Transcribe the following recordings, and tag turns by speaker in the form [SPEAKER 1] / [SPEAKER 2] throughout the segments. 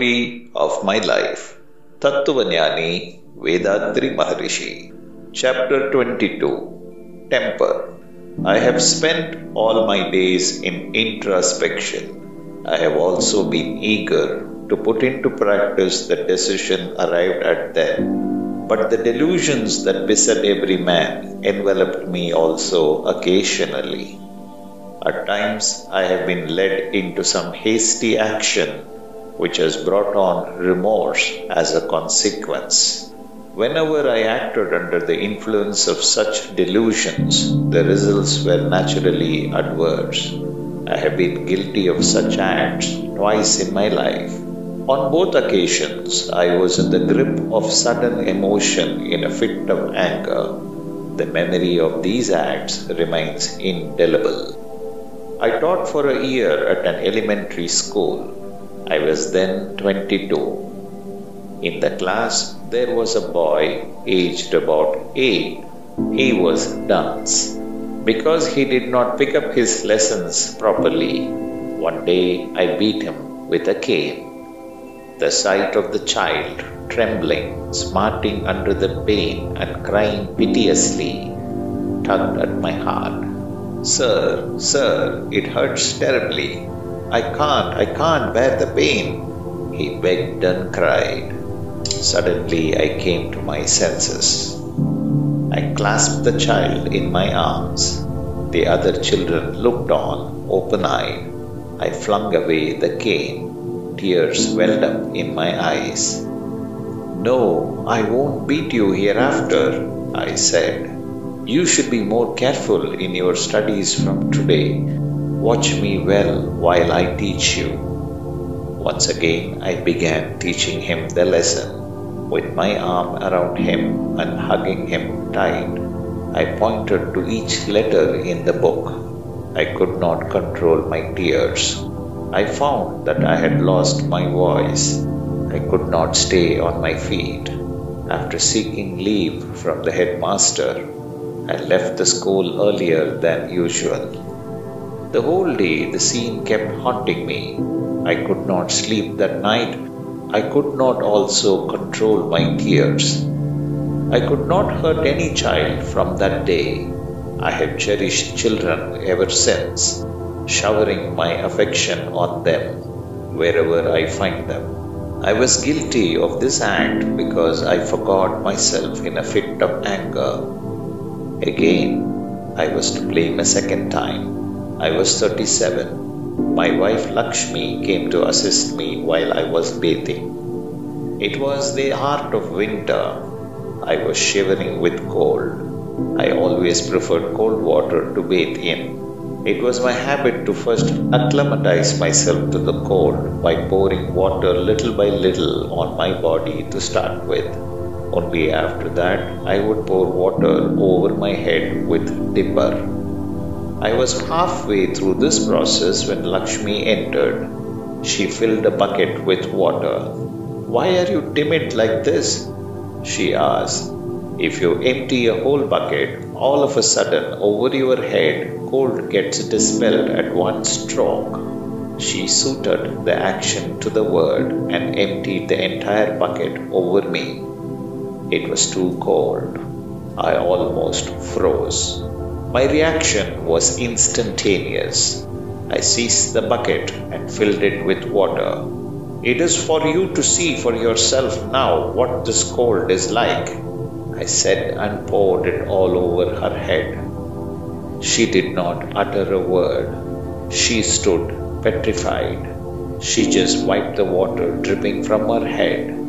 [SPEAKER 1] story of my life. Tattvanyani Vethathiri Maharishi. Chapter 22 Temper. I have spent all my days in introspection. I have also been eager to put into practice the decision arrived at then. But the delusions that beset every man enveloped me also occasionally. At times I have been led into some hasty action which has brought on remorse as a consequence. Whenever I acted under the influence of such delusions, the results were naturally adverse. I have been guilty of such acts twice in my life. On both occasions, I was in the grip of sudden emotion in a fit of anger. The memory of these acts remains indelible. I taught for a year at an elementary school. I was then 22. In the class, there was a boy aged about 8. He was dunce. Because he did not pick up his lessons properly, one day I beat him with a cane. The sight of the child trembling, smarting under the pain, and crying piteously tugged at my heart. Sir, sir, it hurts terribly. I can't, I can't bear the pain. He begged and cried. Suddenly I came to my senses. I clasped the child in my arms. The other children looked on, open eyed. I flung away the cane. Tears welled up in my eyes. No, I won't beat you hereafter, I said. You should be more careful in your studies from today. Watch me well while I teach you. Once again, I began teaching him the lesson. With my arm around him and hugging him tight, I pointed to each letter in the book. I could not control my tears. I found that I had lost my voice. I could not stay on my feet. After seeking leave from the headmaster, I left the school earlier than usual. The whole day the scene kept haunting me. I could not sleep that night. I could not also control my tears. I could not hurt any child from that day. I have cherished children ever since, showering my affection on them wherever I find them. I was guilty of this act because I forgot myself in a fit of anger Again, I was to blame a second time. I was 37. My wife Lakshmi came to assist me while I was bathing. It was the heart of winter. I was shivering with cold. I always preferred cold water to bathe in. It was my habit to first acclimatize myself to the cold by pouring water little by little on my body to start with. Only after that I would pour water over my head with dipper. I was halfway through this process when Lakshmi entered. She filled a bucket with water. Why are you timid like this? She asked. If you empty a whole bucket, all of a sudden over your head, cold gets dispelled at one stroke. She suited the action to the word and emptied the entire bucket over me. It was too cold. I almost froze. My reaction was instantaneous. I seized the bucket and filled it with water. It is for you to see for yourself now what this cold is like, I said and poured it all over her head. She did not utter a word. She stood petrified. She just wiped the water dripping from her head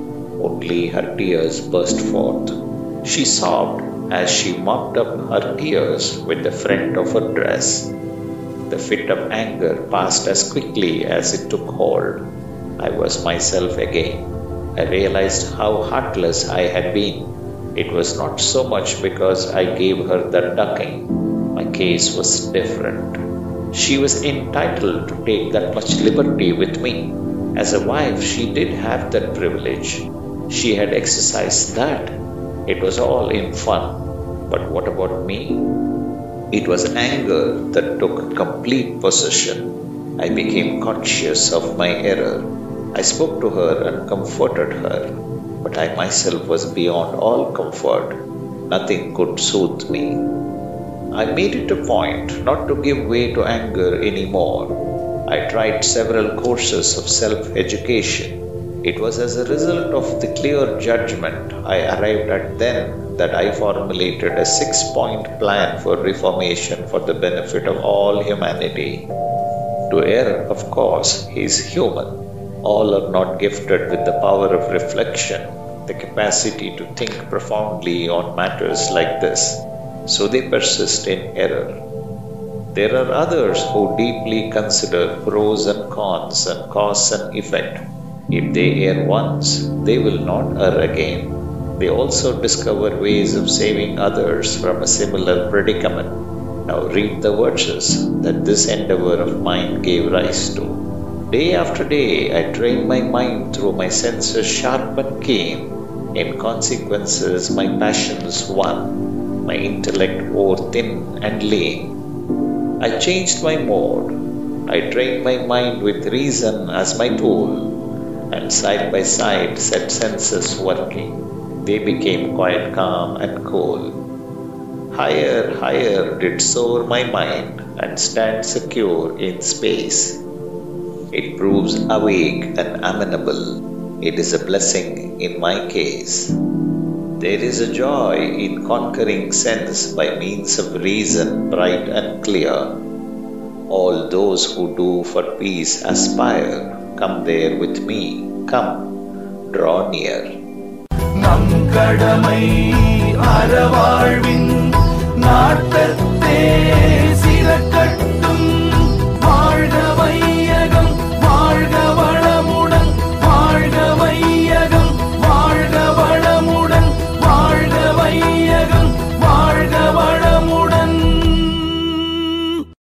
[SPEAKER 1] only her tears burst forth. She sobbed as she mopped up her tears with the front of her dress. The fit of anger passed as quickly as it took hold. I was myself again. I realized how heartless I had been. It was not so much because I gave her the ducking. My case was different. She was entitled to take that much liberty with me. As a wife, she did have that privilege. She had exercised that. It was all in fun. But what about me? It was anger that took complete possession. I became conscious of my error. I spoke to her and comforted her, but I myself was beyond all comfort. Nothing could soothe me. I made it a point not to give way to anger anymore. I tried several courses of self education. It was as a result of the clear judgment I arrived at then that I formulated a six point plan for reformation for the benefit of all humanity. To err, of course, is human. All are not gifted with the power of reflection, the capacity to think profoundly on matters like this, so they persist in error. There are others who deeply consider pros and cons and cause and effect. If they err once, they will not err again. They also discover ways of saving others from a similar predicament. Now read the verses that this endeavor of mine gave rise to. Day after day, I train my mind through my senses sharp and keen. In consequences, my passions won, my intellect wore thin and lean. I changed my mode. I trained my mind with reason as my tool, and side by side set senses working. They became quite calm and cool. Higher, higher did soar my mind and stand secure in space. It proves awake and amenable. It is a blessing in my case. There is a joy in conquering sense by means of reason bright and clear. All those who do for peace aspire. Come there with me. Come, draw near.
[SPEAKER 2] நம் கடமை அறவாழ்வின் நாட்டத்தே